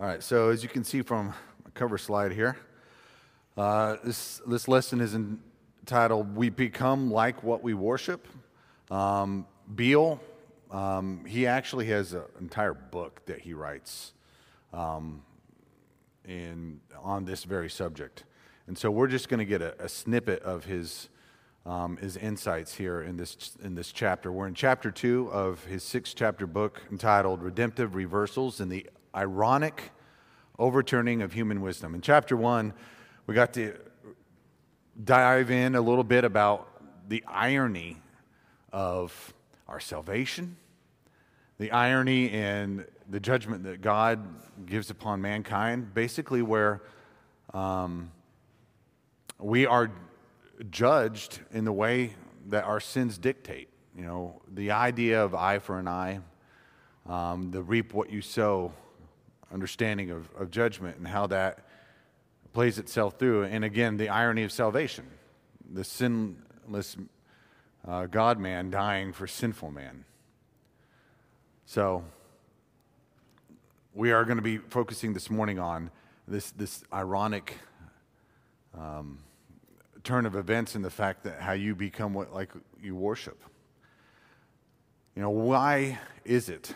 All right, so as you can see from my cover slide here, uh, this, this lesson is entitled We Become Like What We Worship. Um, Beale, um, he actually has an entire book that he writes um, in, on this very subject. And so we're just going to get a, a, snippet of his, um, his insights here in this, in this chapter. We're in chapter two of his six chapter book entitled Redemptive Reversals in the Ironic Overturning of Human Wisdom. In chapter one, we got to dive in a little bit about the irony of our salvation, the irony in the judgment that God gives upon mankind, basically, where um, we are judged in the way that our sins dictate. You know, the idea of eye for an eye, um, the reap what you sow understanding of, of judgment and how that plays itself through. And again, the irony of salvation the sinless uh, God man dying for sinful man. So, we are going to be focusing this morning on this, this ironic um, turn of events and the fact that how you become what like you worship. You know, why is it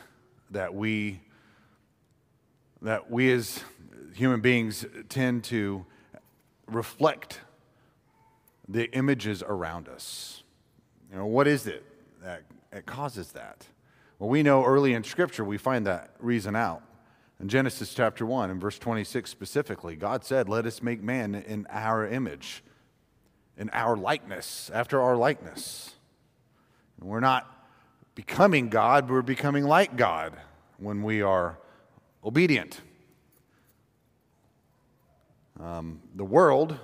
that we that we as human beings tend to reflect the images around us? You know, what is it that, causes that? Well, we know early in Scripture we find that reason out. In Genesis chapter 1 and verse 26 specifically, God said, Let us make man in our image, in our likeness, after our likeness. And we're not becoming God, we're becoming like God when we are obedient. Um, the world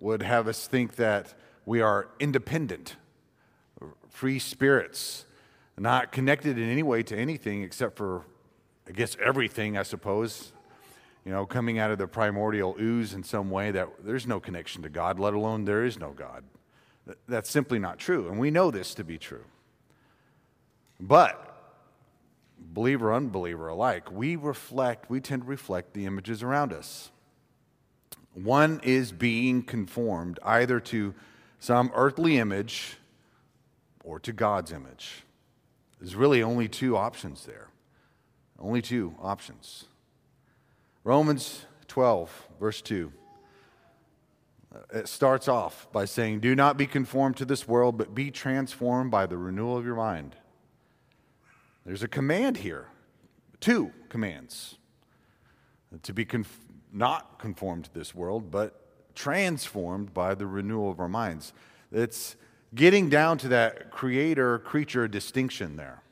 would have us think that we are independent, free spirits, not connected in any way to anything except for I guess everything, I suppose, you know, coming out of the primordial ooze in some way that there's no connection to God, let alone there is no God. That's simply not true. And we know this to be true. But, believer, unbeliever alike, we reflect, we tend to reflect the images around us. One is being conformed either to some earthly image or to God's image. There's really only two options there. Only two options. Romans 12, verse 2. Uh, it starts off by saying, Do not be conformed to this world, but be transformed by the renewal of your mind. There's a command here, two commands to be conf- not conformed to this world, but transformed by the renewal of our minds. It's getting down to that creator creature distinction there.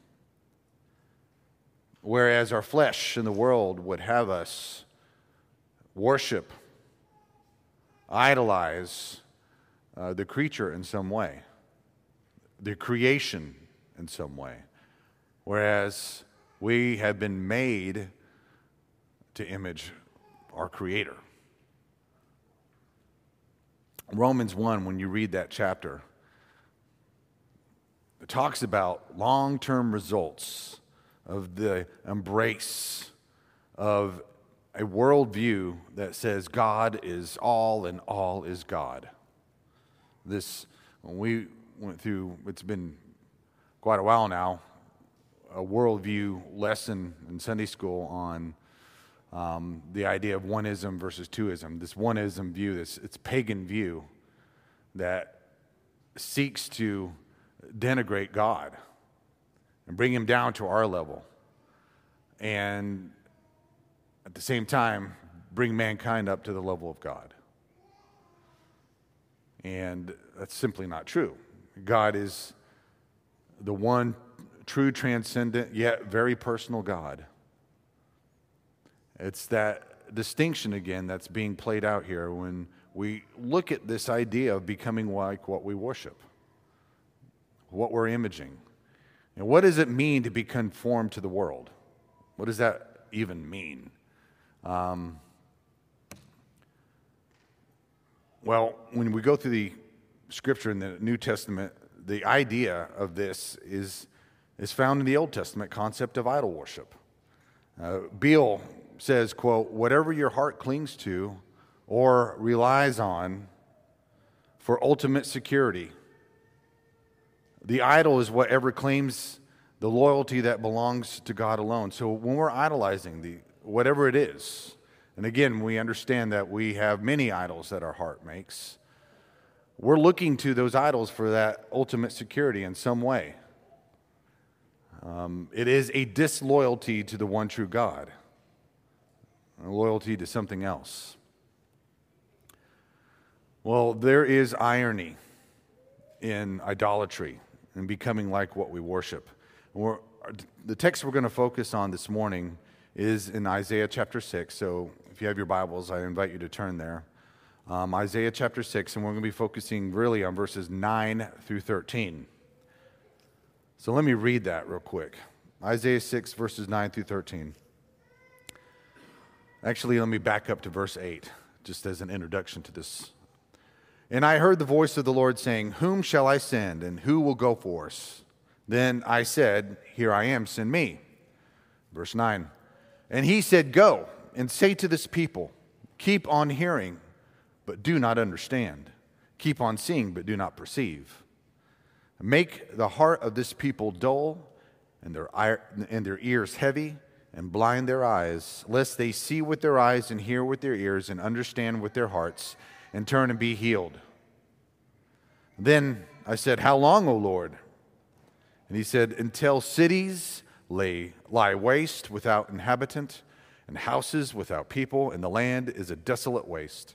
Whereas our flesh in the world would have us worship, idolize uh, the creature in some way, the creation in some way. Whereas we have been made to image our Creator. Romans 1, when you read that chapter, it talks about long term results of the embrace of a worldview that says God is all and all is God. This, when we went through, it's been quite a while now, a worldview lesson in Sunday school on um, the idea of oneism versus twoism. This oneism view, this it's pagan view that seeks to denigrate God and bring him down to our level. And at the same time, bring mankind up to the level of God. And that's simply not true. God is the one true, transcendent, yet very personal God. It's that distinction again that's being played out here when we look at this idea of becoming like what we worship, what we're imaging. And what does it mean to be conformed to the world? What does that even mean? Um, well, when we go through the scripture in the New Testament, the idea of this is, is found in the Old Testament concept of idol worship. Uh, Beale says, quote, whatever your heart clings to or relies on for ultimate security. The idol is whatever claims the loyalty that belongs to God alone. So when we're idolizing the whatever it is, and again, we understand that we have many idols that our heart makes. We're looking to those idols for that ultimate security in some way. Um, it is a disloyalty to the one true God, a loyalty to something else. Well, there is irony in idolatry and becoming like what we worship. We're, the text we're going to focus on this morning is in Isaiah chapter 6. So if you have your Bibles, I invite you to turn there. Um, Isaiah chapter 6, and we're going to be focusing really on verses 9 through 13. So let me read that real quick. Isaiah 6, verses 9 through 13. Actually, let me back up to verse 8, just as an introduction to this. And I heard the voice of the Lord saying, Whom shall I send, and who will go for us? Then I said, Here I am, send me. Verse 9. And he said, Go and say to this people, Keep on hearing, but do not understand. Keep on seeing, but do not perceive. Make the heart of this people dull and their, and their ears heavy and blind their eyes, lest they see with their eyes and hear with their ears and understand with their hearts and turn and be healed. Then I said, How long, O Lord? And he said, Until cities lay, lie waste without inhabitant, and houses without people, and the land is a desolate waste.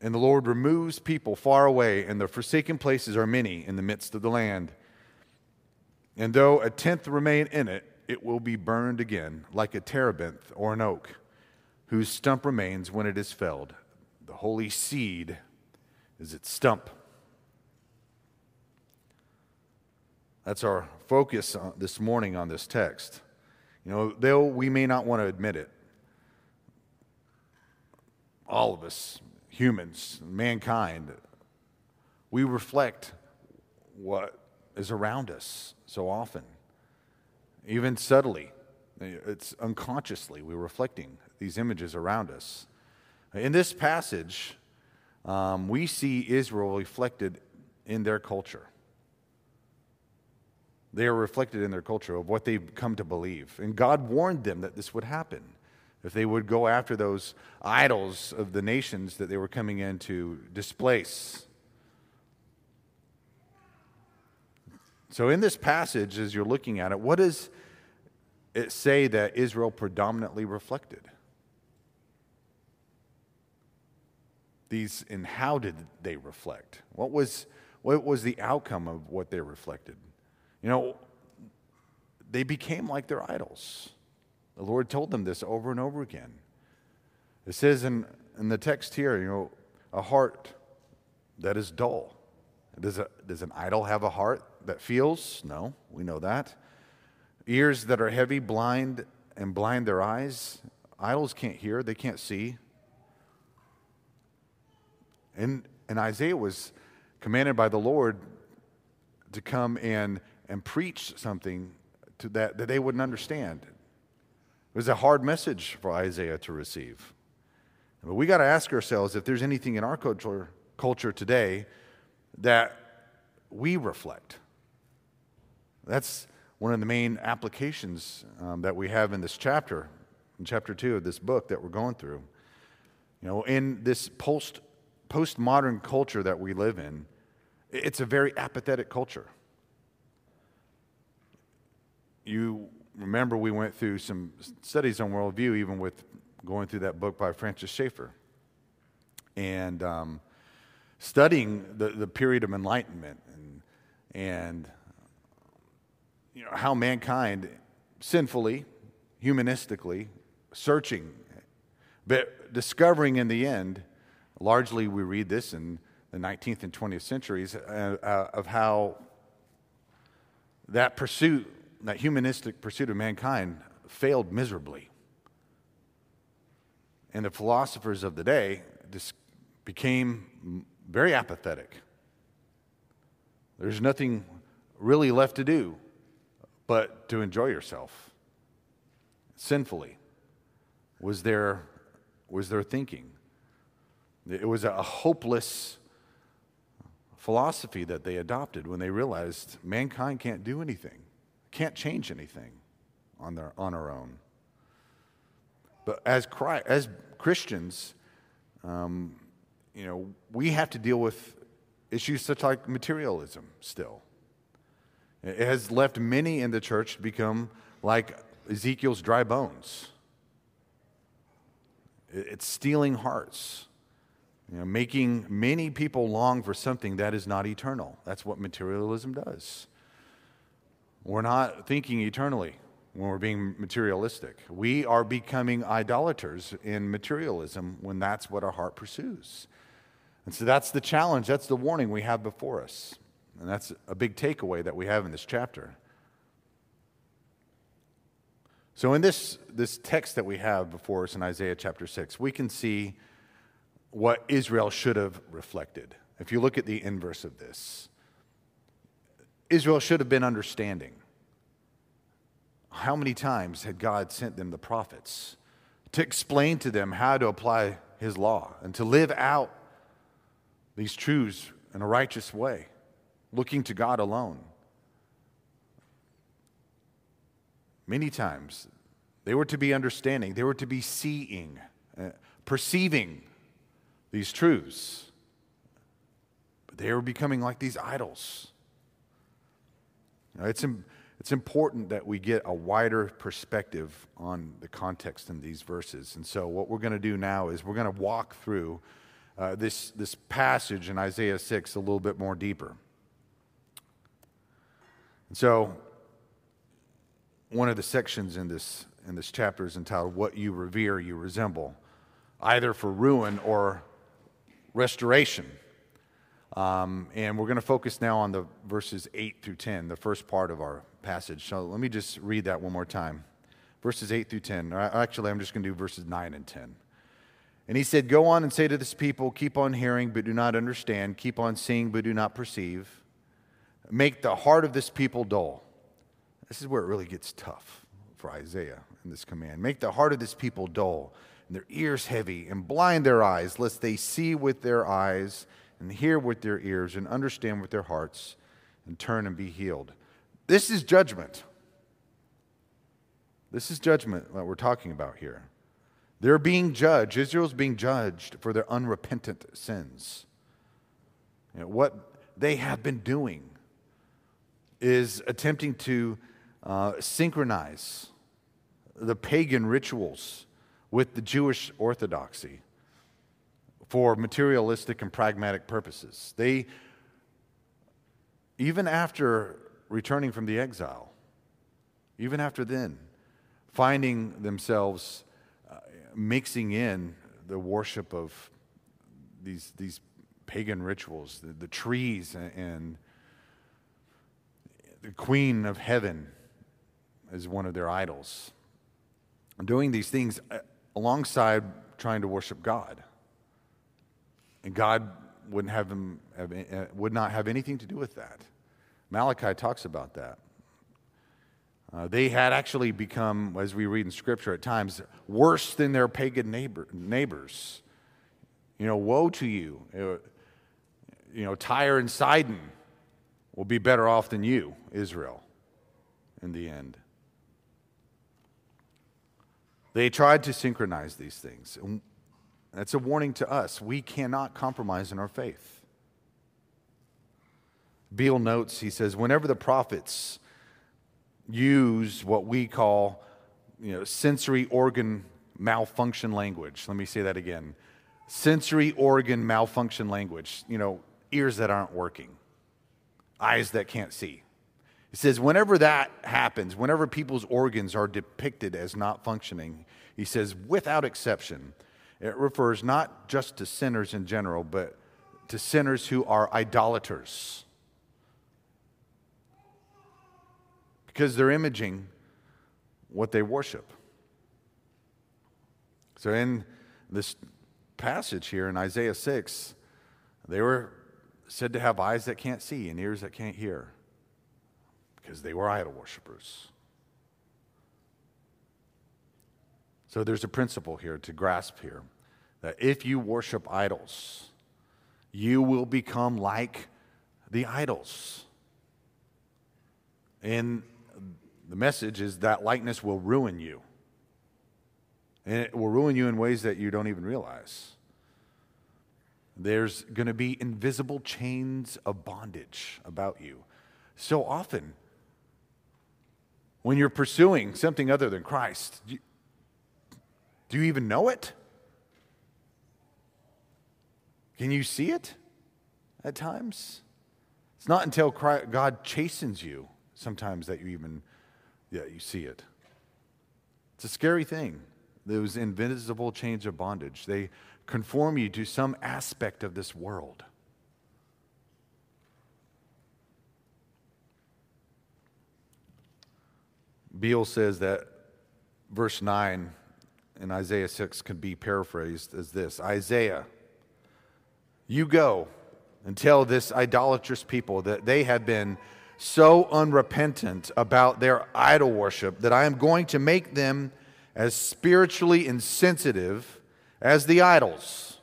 And the Lord removes people far away, and the forsaken places are many in the midst of the land. And though a tenth remain in it, it will be burned again, like a terebinth or an oak, whose stump remains when it is felled. The holy seed is its stump. That's our focus this morning on this text. You know, though we may not want to admit it, all of us, humans, mankind, we reflect what is around us so often. Even subtly, it's unconsciously, we're reflecting these images around us. In this passage, um, we see Israel reflected in their culture. They are reflected in their culture of what they've come to believe. And God warned them that this would happen if they would go after those idols of the nations that they were coming in to displace. So, in this passage, as you're looking at it, what does it say that Israel predominantly reflected? These, and how did they reflect? What was, what was the outcome of what they reflected? You know, they became like their idols. The Lord told them this over and over again. It says in, in the text here, you know, a heart that is dull. Does, a, does an idol have a heart that feels? No, we know that. Ears that are heavy, blind, and blind their eyes. Idols can't hear, they can't see. And, and Isaiah was commanded by the Lord to come and, and preach something to that, that they wouldn't understand. It was a hard message for Isaiah to receive. But we got to ask ourselves if there's anything in our culture, culture today that we reflect. That's one of the main applications um, that we have in this chapter, in chapter two of this book that we're going through. You know, in this post postmodern culture that we live in, it's a very apathetic culture. You remember we went through some studies on worldview, even with going through that book by Francis Schaeffer. And um, studying the, the period of enlightenment and, and you know, how mankind sinfully, humanistically, searching, but discovering in the end, largely we read this in the 19th and 20th centuries, uh, uh, of how that pursuit that humanistic pursuit of mankind failed miserably. And the philosophers of the day just became very apathetic. There's nothing really left to do but to enjoy yourself sinfully. was their, was their thinking. It was a hopeless philosophy that they adopted when they realized mankind can't do anything, can't change anything on, their, on our own. But as, Christ, as Christians, um, you know, we have to deal with issues such like materialism still. It has left many in the church to become like Ezekiel's dry bones. It's stealing hearts, you know, making many people long for something that is not eternal. That's what materialism does. We're not thinking eternally when we're being materialistic. We are becoming idolaters in materialism when that's what our heart pursues. And so that's the challenge, that's the warning we have before us. And that's a big takeaway that we have in this chapter. So, in this, this text that we have before us in Isaiah chapter 6, we can see what Israel should have reflected. If you look at the inverse of this, Israel should have been understanding. How many times had God sent them the prophets to explain to them how to apply his law and to live out these truths in a righteous way, looking to God alone? Many times they were to be understanding, they were to be seeing, uh, perceiving these truths. But they were becoming like these idols. It's, it's important that we get a wider perspective on the context in these verses. And so, what we're going to do now is we're going to walk through uh, this, this passage in Isaiah 6 a little bit more deeper. And so, one of the sections in this, in this chapter is entitled, What You Revere, You Resemble, either for ruin or restoration. Um, and we're going to focus now on the verses 8 through 10, the first part of our passage. So let me just read that one more time. Verses 8 through 10. Actually, I'm just going to do verses 9 and 10. And he said, Go on and say to this people, Keep on hearing, but do not understand. Keep on seeing, but do not perceive. Make the heart of this people dull. This is where it really gets tough for Isaiah in this command. Make the heart of this people dull, and their ears heavy, and blind their eyes, lest they see with their eyes, and hear with their ears, and understand with their hearts, and turn and be healed. This is judgment. This is judgment that we're talking about here. They're being judged. Israel's being judged for their unrepentant sins. You know, what they have been doing is attempting to uh, synchronize the pagan rituals with the Jewish orthodoxy for materialistic and pragmatic purposes. They, even after returning from the exile, even after then, finding themselves uh, mixing in the worship of these, these pagan rituals, the, the trees and the queen of heaven as one of their idols. Doing these things uh, alongside trying to worship God. And God wouldn't have them, have, uh, would not have anything to do with that. Malachi talks about that. Uh, they had actually become, as we read in Scripture at times, worse than their pagan neighbor, neighbors. You know, woe to you. Uh, you know, Tyre and Sidon will be better off than you, Israel, in the end. They tried to synchronize these things. That's a warning to us. We cannot compromise in our faith. Beale notes, he says, whenever the prophets use what we call you know, sensory organ malfunction language, let me say that again sensory organ malfunction language, you know, ears that aren't working, eyes that can't see. He says, whenever that happens, whenever people's organs are depicted as not functioning, he says, without exception, it refers not just to sinners in general, but to sinners who are idolaters. Because they're imaging what they worship. So, in this passage here in Isaiah 6, they were said to have eyes that can't see and ears that can't hear because they were idol worshippers. So there's a principle here to grasp here that if you worship idols, you will become like the idols. And the message is that likeness will ruin you. And it will ruin you in ways that you don't even realize. There's going to be invisible chains of bondage about you. So often, when you're pursuing something other than Christ, do you, even know it? Can you see it at times? It's not until God chastens you sometimes that you even yeah, you see it. It's a scary thing. Those invisible chains of bondage. They conform you to some aspect of this world. Beale says that verse 9 in Isaiah 6 can be paraphrased as this Isaiah, you go and tell this idolatrous people that they have been so unrepentant about their idol worship that I am going to make them as spiritually insensitive as the idols,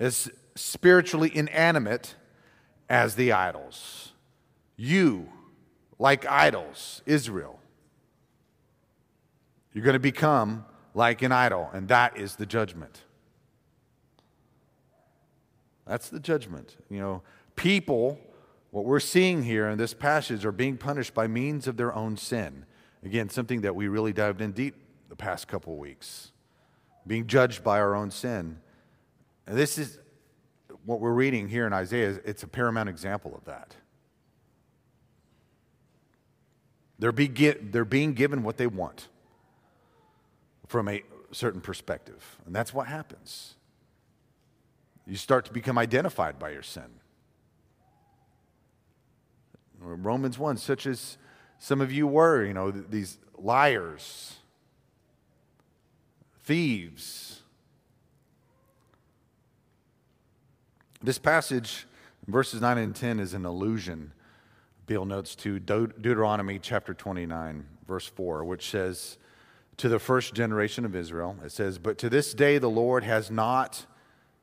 as spiritually inanimate as the idols. You, like idols, Israel, you're going to become like an idol, and that is the judgment. That's the judgment. You know, people, what we're seeing here in this passage, are being punished by means of their own sin. Again, something that we really dived in deep the past couple weeks. Being judged by our own sin. And this is what we're reading here in Isaiah, it's a paramount example of that. They're, be, they're being given what they want from a certain perspective. And that's what happens. You start to become identified by your sin. Romans 1, such as some of you were, you know, these liars, thieves. This passage, verses 9 and 10, is an allusion, Beale notes, to Deuteronomy chapter 29, verse 4, which says, to the first generation of Israel. It says, But to this day the Lord has not,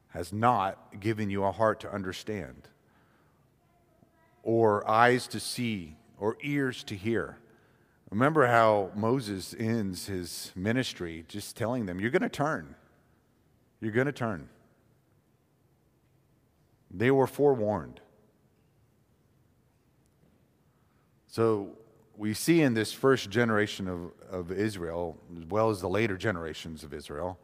has not given you a heart to understand, or eyes to see, or ears to hear. Remember how Moses ends his ministry just telling them, You're going to turn. You're going to turn. They were forewarned. So we see in this first generation of, of Israel, as well as the later generations of Israel,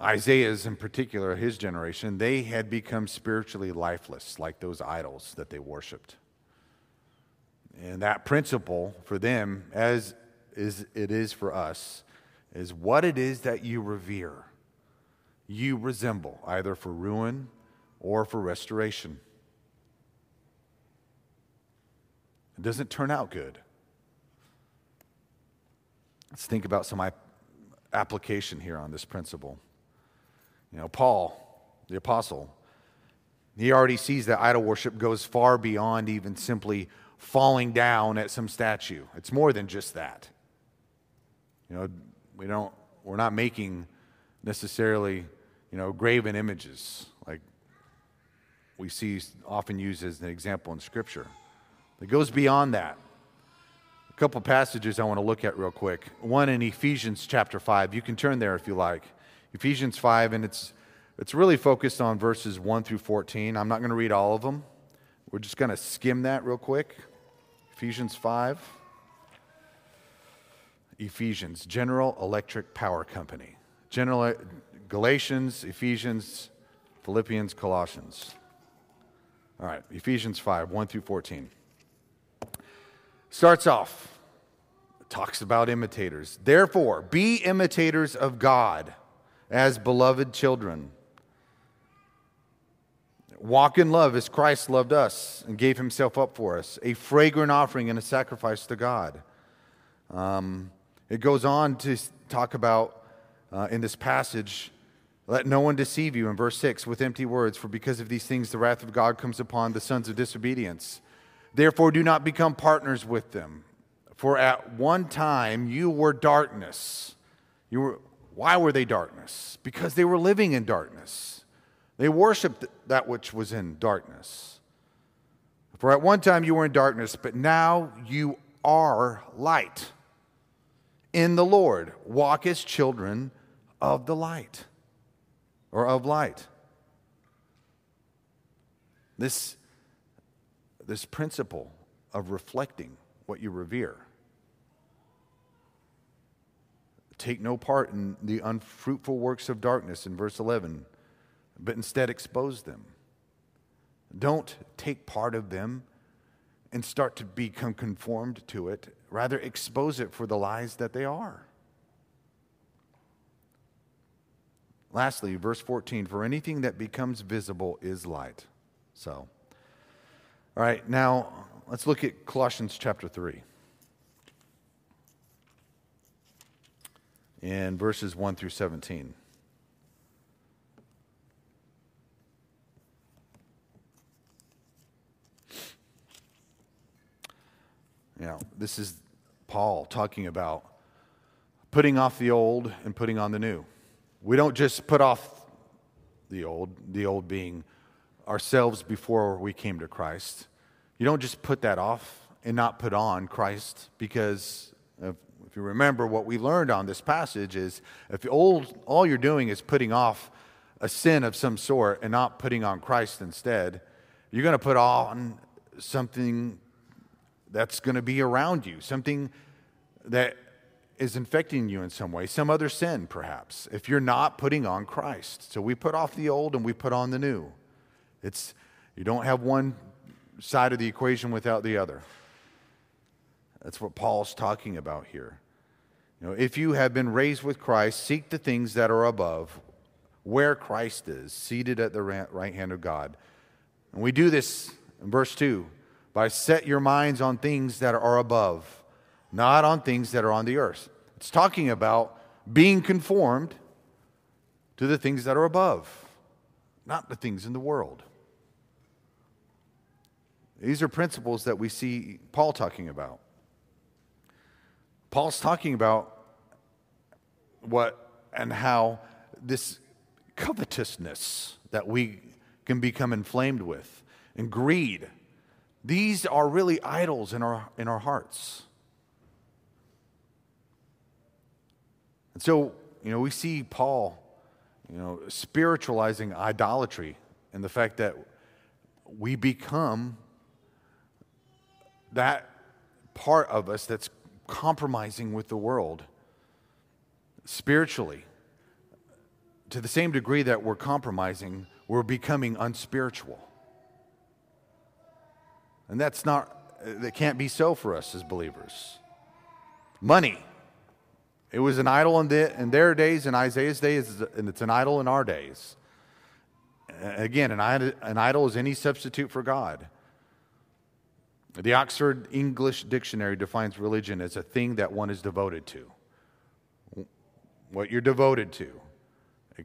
Isaiah's in particular, his generation, they had become spiritually lifeless, like those idols that they worshiped. And that principle for them, as is, it is for us, is what it is that you revere, you resemble, either for ruin or for restoration. It doesn't turn out good. Let's think about some application here on this principle. You know, Paul, the apostle, he already sees that idol worship goes far beyond even simply falling down at some statue. It's more than just that. You know, we don't, we're not making necessarily, you know, graven images like we see often used as an example in Scripture. It goes beyond that. A couple passages I want to look at real quick. One in Ephesians chapter 5. You can turn there if you like. Ephesians 5, and it's, it's really focused on verses 1 through 14. I'm not going to read all of them. We're just going to skim that real quick. Ephesians 5. Ephesians, General Electric Power Company. General uh, Galatians, Ephesians, Philippians, Colossians. All right, Ephesians 5, 1 through 14. Starts off, talks about imitators. Therefore, be imitators of God as beloved children. Walk in love as Christ loved us and gave himself up for us, a fragrant offering and a sacrifice to God. Um, it goes on to talk about uh, in this passage let no one deceive you in verse 6 with empty words, for because of these things the wrath of God comes upon the sons of disobedience. Therefore, do not become partners with them. For at one time you were darkness, You were, why were they darkness? Because they were living in darkness. They worshiped that which was in darkness. For at one time you were in darkness, but now you are light in the Lord. Walk as children of the light or of light. This, this principle of reflecting what you revere. Take no part in the unfruitful works of darkness in verse 11, but instead expose them. Don't take part of them and start to become conformed to it. Rather, expose it for the lies that they are. Lastly, verse 14 for anything that becomes visible is light. So, all right, now let's look at Colossians chapter 3. In verses 1 through 17. You know, this is Paul talking about putting off the old and putting on the new. We don't just put off the old, the old being ourselves before we came to Christ. You don't just put that off and not put on Christ because if, if you remember what we learned on this passage is if old, all you're doing is putting off a sin of some sort and not putting on Christ instead, you're going to put on something that's going to be around you, something that is infecting you in some way, some other sin perhaps, if you're not putting on Christ. So we put off the old and we put on the new. It's you don't have one side of the equation without the other. That's what Paul's talking about here. You know, if you have been raised with Christ, seek the things that are above, where Christ is, seated at the right hand of God. And we do this in verse 2 by set your minds on things that are above, not on things that are on the earth. It's talking about being conformed to the things that are above, not the things in the world. These are principles that we see Paul talking about. Paul's talking about what and how this covetousness that we can become inflamed with and greed these are really idols in our, in our hearts. And so, you know, we see Paul, you know, spiritualizing idolatry and the fact that we become that part of us that's compromising with the world spiritually. To the same degree that we're compromising, we're becoming unspiritual. And that's not, that can't be so for us as believers. Money. It was an idol in, the, in their days, in Isaiah's days, and it's an idol in our days. Again, an, an idol is any substitute for God. The Oxford English Dictionary defines religion as a thing that one is devoted to. What you're devoted to.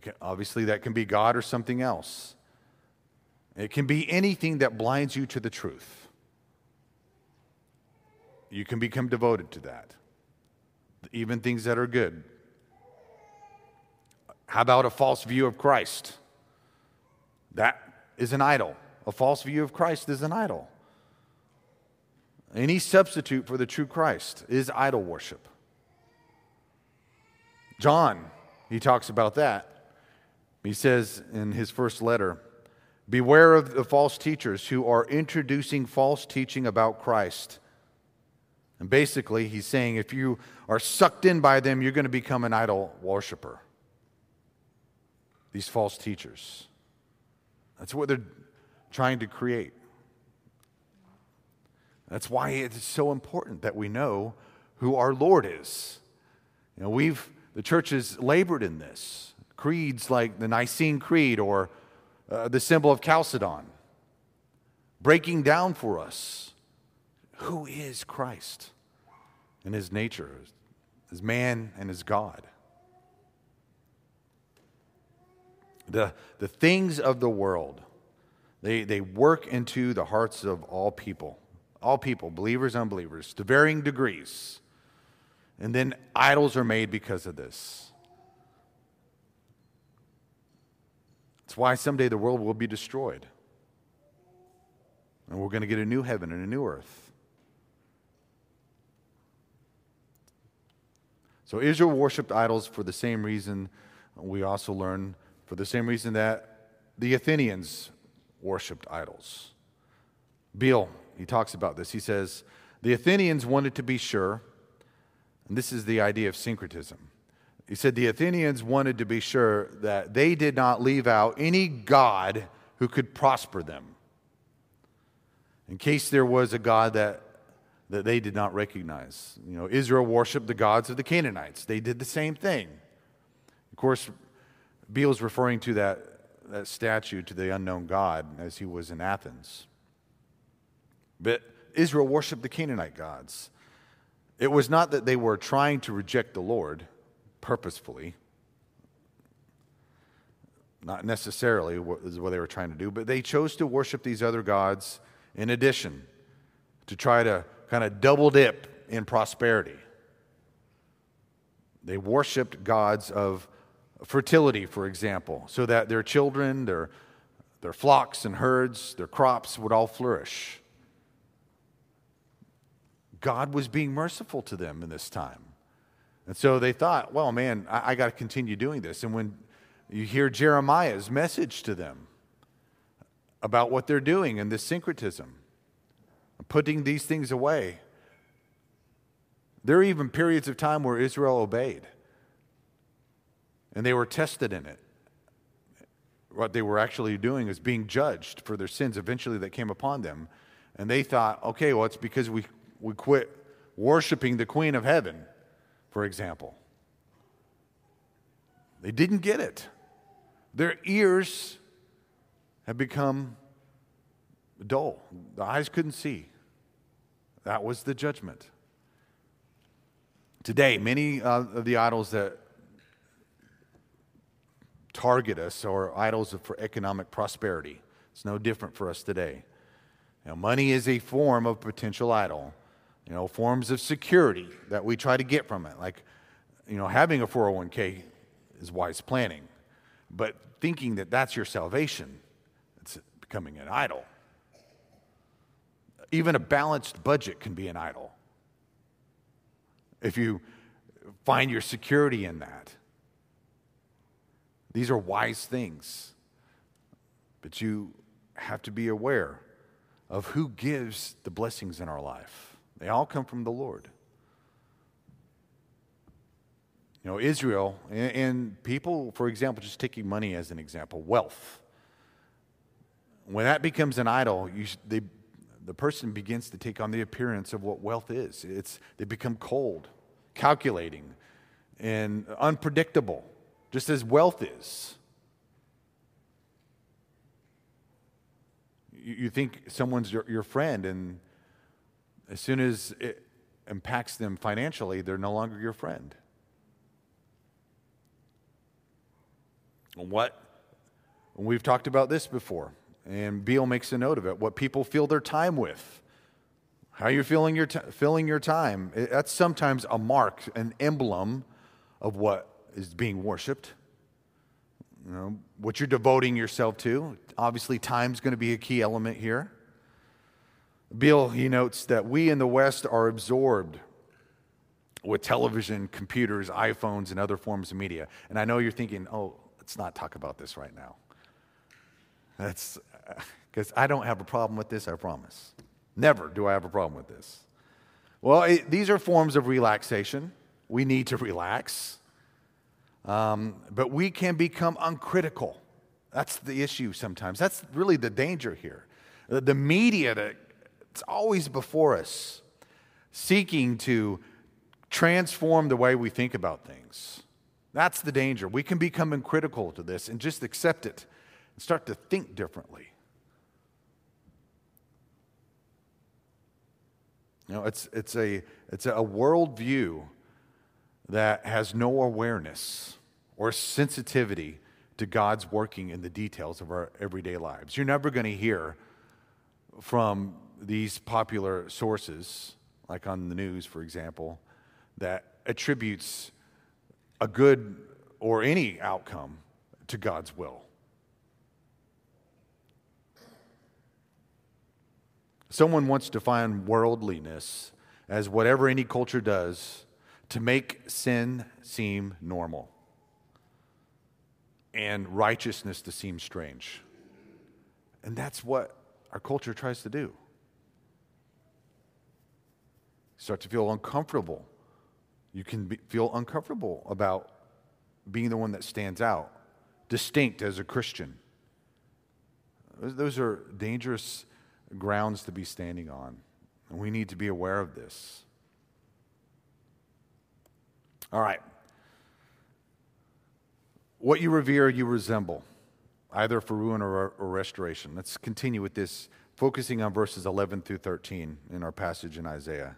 Can, obviously, that can be God or something else. It can be anything that blinds you to the truth. You can become devoted to that, even things that are good. How about a false view of Christ? That is an idol. A false view of Christ is an idol. Any substitute for the true Christ is idol worship. John, he talks about that. He says in his first letter Beware of the false teachers who are introducing false teaching about Christ and basically, he's saying if you are sucked in by them, you're going to become an idol worshiper. These false teachers. That's what they're trying to create. That's why it's so important that we know who our Lord is. You know, we've, the church has labored in this. Creeds like the Nicene Creed or uh, the symbol of Chalcedon, breaking down for us who is Christ and his nature, as man and as God? The, the things of the world, they, they work into the hearts of all people, all people, believers, unbelievers, to varying degrees. And then idols are made because of this. It's why someday the world will be destroyed. And we're going to get a new heaven and a new earth. So Israel worshiped idols for the same reason we also learn, for the same reason that the Athenians worshiped idols. Beale he talks about this. He says, The Athenians wanted to be sure, and this is the idea of syncretism. He said the Athenians wanted to be sure that they did not leave out any God who could prosper them. In case there was a God that that they did not recognize. You know, Israel worshiped the gods of the Canaanites. They did the same thing. Of course, Beale is referring to that, that statue to the unknown God as he was in Athens. But Israel worshiped the Canaanite gods. It was not that they were trying to reject the Lord purposefully, not necessarily what, is what they were trying to do, but they chose to worship these other gods in addition to try to kind of double dip in prosperity. They worshiped gods of fertility, for example, so that their children, their, their flocks and herds, their crops would all flourish. God was being merciful to them in this time. And so they thought, well, man, I, I got to continue doing this. And when you hear Jeremiah's message to them about what they're doing in this syncretism, putting these things away. There are even periods of time where Israel obeyed, and they were tested in it. What they were actually doing is being judged for their sins eventually that came upon them. And they thought, okay, well, it's because we, we quit worshiping the Queen of Heaven, for example. They didn't get it. Their ears have become dull. The eyes couldn't see. That was the judgment. Today, many uh, of the idols that target us are idols for economic prosperity. It's no different for us today. Know, money is a form of potential idol. You know, forms of security that we try to get from it. Like, you know, having a 401k is wise planning. But thinking that that's your salvation, it's becoming an idol. Even a balanced budget can be an idol. If you find your security in that, these are wise things. But you have to be aware of who gives the blessings in our life. They all come from the Lord. You know, Israel and, people, for example, just taking money as an example, wealth. When that becomes an idol, you, they the person begins to take on the appearance of what wealth is. It's, they become cold, calculating, and unpredictable, just as wealth is. You, you think someone's your, your friend, and as soon as it impacts them financially, they're no longer your friend. What? We've talked about this before. And Beale makes a note of it what people fill their time with. How you're filling your, t- filling your time. That's sometimes a mark, an emblem of what is being worshiped. You know, what you're devoting yourself to. Obviously, time's going to be a key element here. Beale, he notes that we in the West are absorbed with television, computers, iPhones, and other forms of media. And I know you're thinking, oh, let's not talk about this right now. That's because I don't have a problem with this, I promise. Never do I have a problem with this. Well, it, these are forms of relaxation. We need to relax. Um, but we can become uncritical. That's the issue sometimes. That's really the danger here. The, media that's always before us, seeking to transform the way we think about things. That's the danger. We can become uncritical to this and just accept it and start to think differently. You know, it's, it's, a, it's a worldview that has no awareness or sensitivity to God's working in the details of our everyday lives. You're never going to hear from these popular sources, like on the news, for example, that attributes a good or any outcome to God's will. Someone wants to find worldliness as whatever any culture does to make sin seem normal and righteousness to seem strange. And that's what our culture tries to do. Start to feel uncomfortable. You can be, feel uncomfortable about being the one that stands out, distinct as a Christian. Those are dangerous grounds to be standing on. And we need to be aware of this. All right. What you revere, you resemble, either for ruin or, or restoration. Let's continue with this, focusing on verses 11 through 13 in our passage in Isaiah.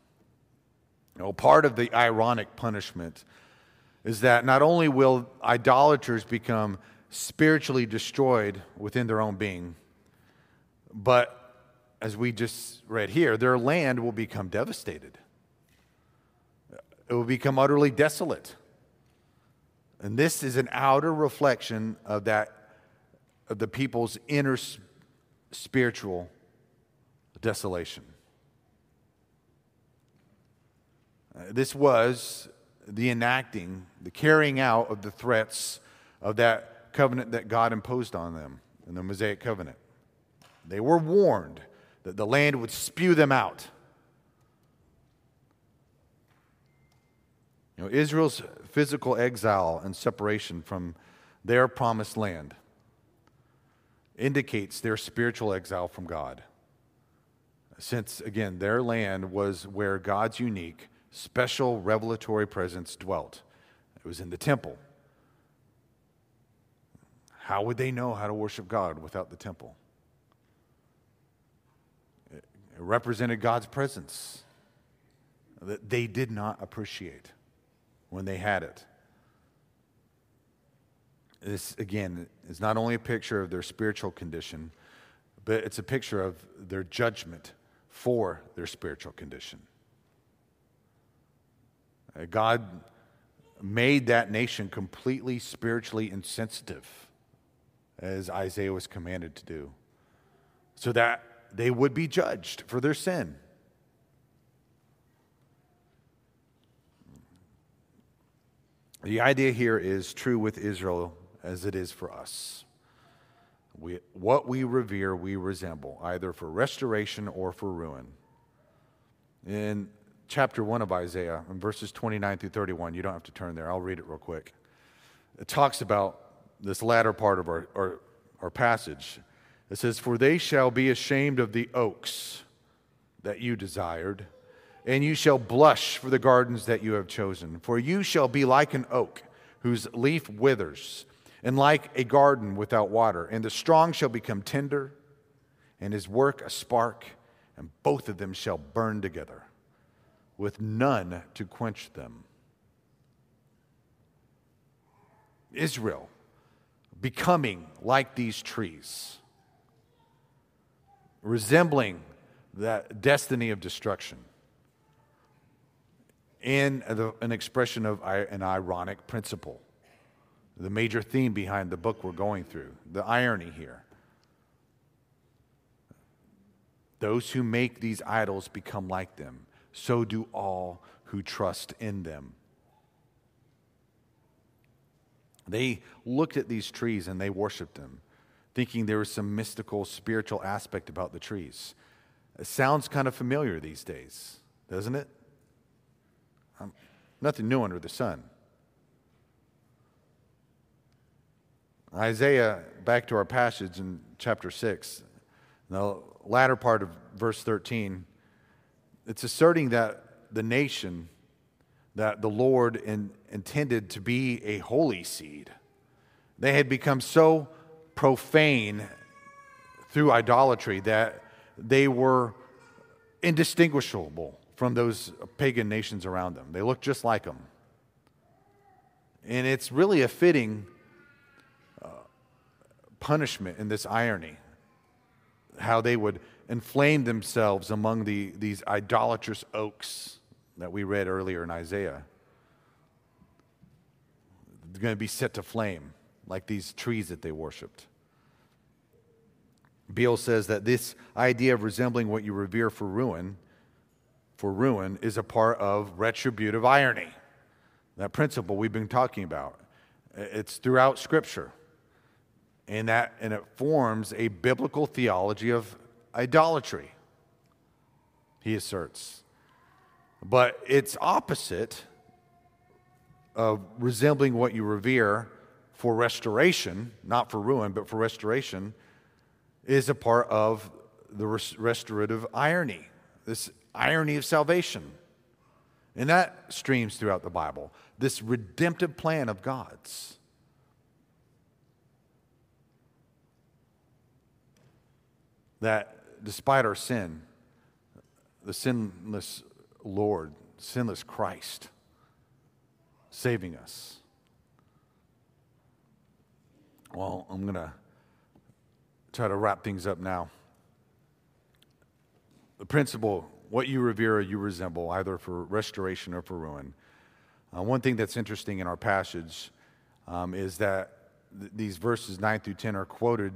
You part of the ironic punishment is that not only will idolaters become spiritually destroyed within their own being, but as we just read here, their land will become devastated. It will become utterly desolate. And this is an outer reflection of that of the people's inner spiritual desolation. Uh, this was the enacting, the carrying out of the threats of that covenant that God imposed on them in the Mosaic covenant. They were warned that the land would spew them out. You know, Israel's physical exile and separation from their promised land indicates their spiritual exile from God. Since, again, their land was where God's unique special revelatory presence dwelt. It was in the temple. How would they know how to worship God without the temple? It represented God's presence that they did not appreciate when they had it. This, again, is not only a picture of their spiritual condition, but it's a picture of their judgment for their spiritual condition. God made that nation completely spiritually insensitive, as Isaiah was commanded to do, so that they would be judged for their sin. The idea here is true with Israel as it is for us. We, what we revere, we resemble, either for restoration or for ruin. In chapter 1 of Isaiah, in verses 29 through 31. You don't have to turn there, I'll read it real quick. It talks about this latter part of our, our, our passage. It says, For they shall be ashamed of the oaks that you desired, and you shall blush for the gardens that you have chosen. For you shall be like an oak whose leaf withers, and like a garden without water. And the strong shall become tender, and his work a spark, and both of them shall burn together with none to quench them. Israel becoming like these trees, resembling that destiny of destruction. In an expression of an ironic principle, the major theme behind the book we're going through, the irony here. Those who make these idols become like them so do all who trust in them. They looked at these trees and they worshiped them, thinking there was some mystical, spiritual aspect about the trees. It sounds kind of familiar these days, doesn't it? Um, nothing new under the sun. Isaiah, back to our passage in chapter 6, the latter part of verse 13 it's asserting that the nation that the Lord in, intended to be a holy seed, they had become so profane through idolatry that they were indistinguishable from those pagan nations around them. They looked just like them. And it's really a fitting uh, punishment in this irony how they would inflame themselves among the, these idolatrous oaks that we read earlier in Isaiah. They're going to be set to flame like these trees that they worshiped. Beale says that this idea of resembling what you revere for ruin, for ruin, is a part of retributive irony. That principle we've been talking about. It's throughout Scripture. And, that, and it forms a biblical theology of idolatry, he asserts. But it's opposite of resembling what you revere for restoration, not for ruin, but for restoration, is a part of the restorative irony, this irony of salvation. And that streams throughout the Bible, this redemptive plan of God's. That despite our sin, the sinless Lord, sinless Christ, saving us. Well, I'm going to try to wrap things up now. The principle what you revere, you resemble, either for restoration or for ruin. Uh, one thing that's interesting in our passage um, is that th- these verses 9 through 10 are quoted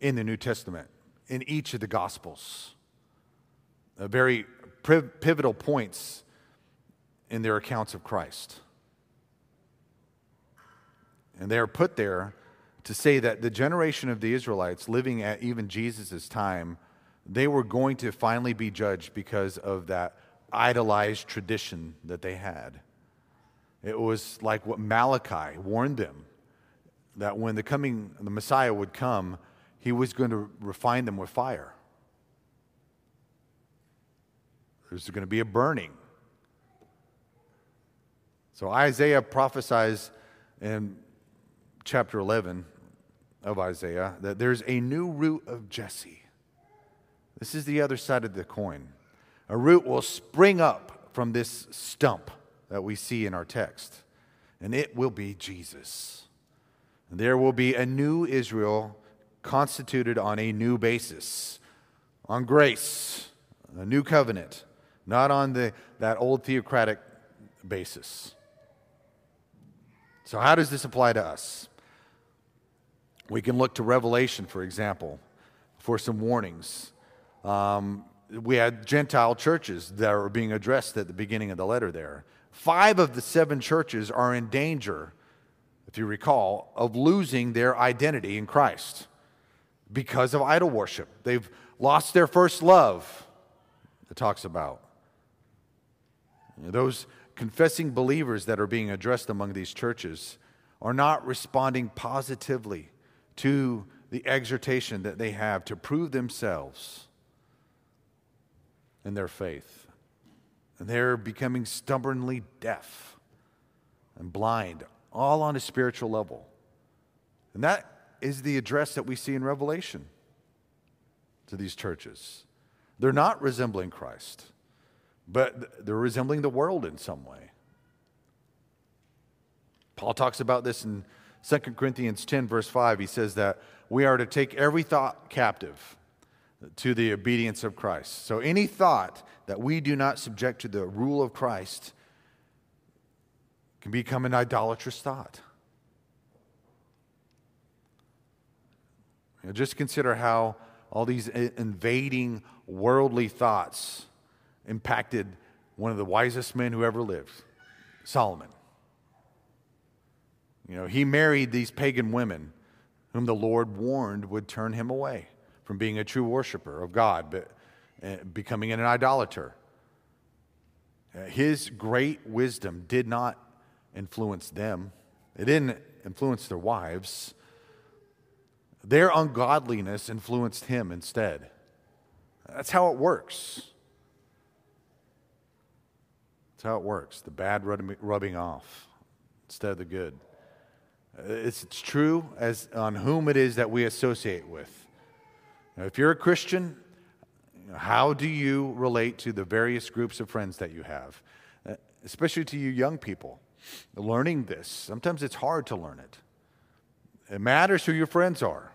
in the New Testament, in each of the Gospels. Uh, very pivotal points in their accounts of Christ. And they are put there to say that the generation of the Israelites living at even Jesus' time, they were going to finally be judged because of that idolized tradition that they had. It was like what Malachi warned them that when the coming the Messiah would come, he was going to refine them with fire. There's going to be a burning. So Isaiah prophesies in chapter 11 of Isaiah that there's a new root of Jesse. This is the other side of the coin. A root will spring up from this stump that we see in our text, and it will be Jesus. And there will be a new Israel constituted on a new basis, on grace, a new covenant, not on the, that old theocratic basis. So, how does this apply to us? We can look to Revelation, for example, for some warnings. Um, we had Gentile churches that were being addressed at the beginning of the letter there. Five of the seven churches are in danger, if you recall, of losing their identity in Christ because of idol worship. They've lost their first love, it talks about. Those confessing believers that are being addressed among these churches are not responding positively to the exhortation that they have to prove themselves in their faith. And they're becoming stubbornly deaf and blind, all on a spiritual level. And that is the address that we see in Revelation to these churches. They're not resembling Christ, but they're resembling the world in some way. Paul talks about this in 2 Corinthians 10, verse 5, he says that we are to take every thought captive to the obedience of Christ. So any thought that we do not subject to the rule of Christ can become an idolatrous thought. Just consider how all these invading worldly thoughts impacted one of the wisest men who ever lived, Solomon. You know, he married these pagan women whom the Lord warned would turn him away from being a true worshiper of God, but uh, becoming an idolater. Uh, his great wisdom did not influence them, it didn't influence their wives. Their ungodliness influenced him instead. That's how it works. That's how it works the bad rubbing off instead of the good. It's, it's true as on whom it is that we associate with. Now, if you're a Christian, how do you relate to the various groups of friends that you have, uh, especially to you young people? Learning this, sometimes it's hard to learn it. It matters who your friends are.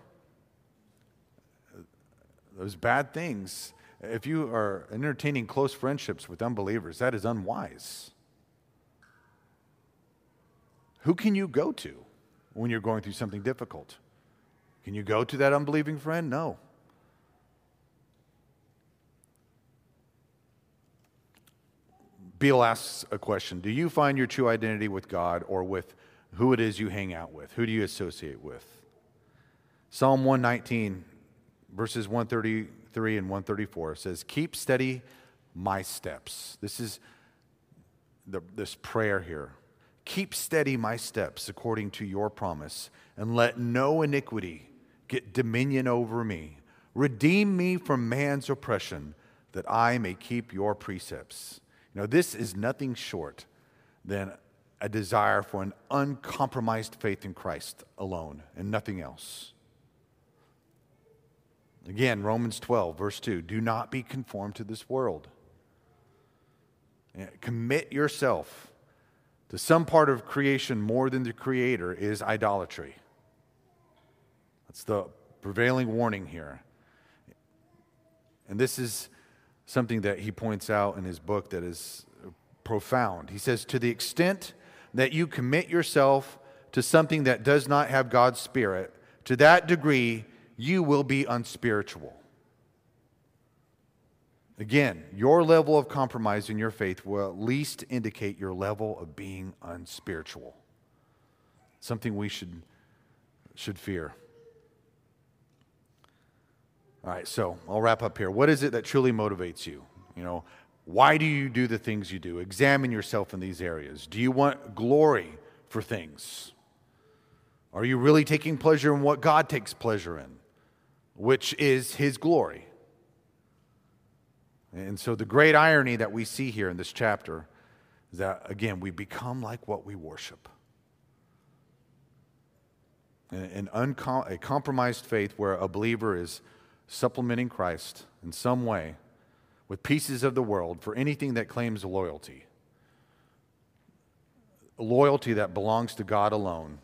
Those bad things, if you are entertaining close friendships with unbelievers, that is unwise. Who can you go to when you're going through something difficult? Can you go to that unbelieving friend? No. Beale asks a question Do you find your true identity with God or with who it is you hang out with? Who do you associate with? Psalm 119, verses 133 and 134 says, Keep steady my steps. This is the, this prayer here. Keep steady my steps according to your promise, and let no iniquity get dominion over me. Redeem me from man's oppression, that I may keep your precepts. You know, this is nothing short than a desire for an uncompromised faith in Christ alone and nothing else. Again, Romans 12, verse 2 do not be conformed to this world. Commit yourself to some part of creation more than the Creator is idolatry. That's the prevailing warning here. And this is something that he points out in his book that is profound. He says, To the extent that you commit yourself to something that does not have God's Spirit, to that degree, you will be unspiritual. Again, your level of compromise in your faith will at least indicate your level of being unspiritual. Something we should, should fear. All right, so I'll wrap up here. What is it that truly motivates you? You know, why do you do the things you do? Examine yourself in these areas. Do you want glory for things? Are you really taking pleasure in what God takes pleasure in, which is His glory? And so, the great irony that we see here in this chapter is that, again, we become like what we worship. An uncom- a compromised faith where a believer is supplementing Christ in some way with pieces of the world for anything that claims loyalty. Loyalty that belongs to God alone.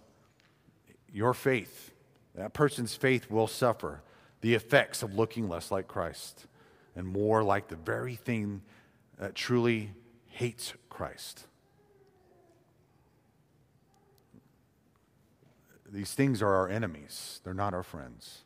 Your faith, that person's faith will suffer the effects of looking less like Christ and more like the very thing that truly hates Christ. These things are our enemies, they're not our friends.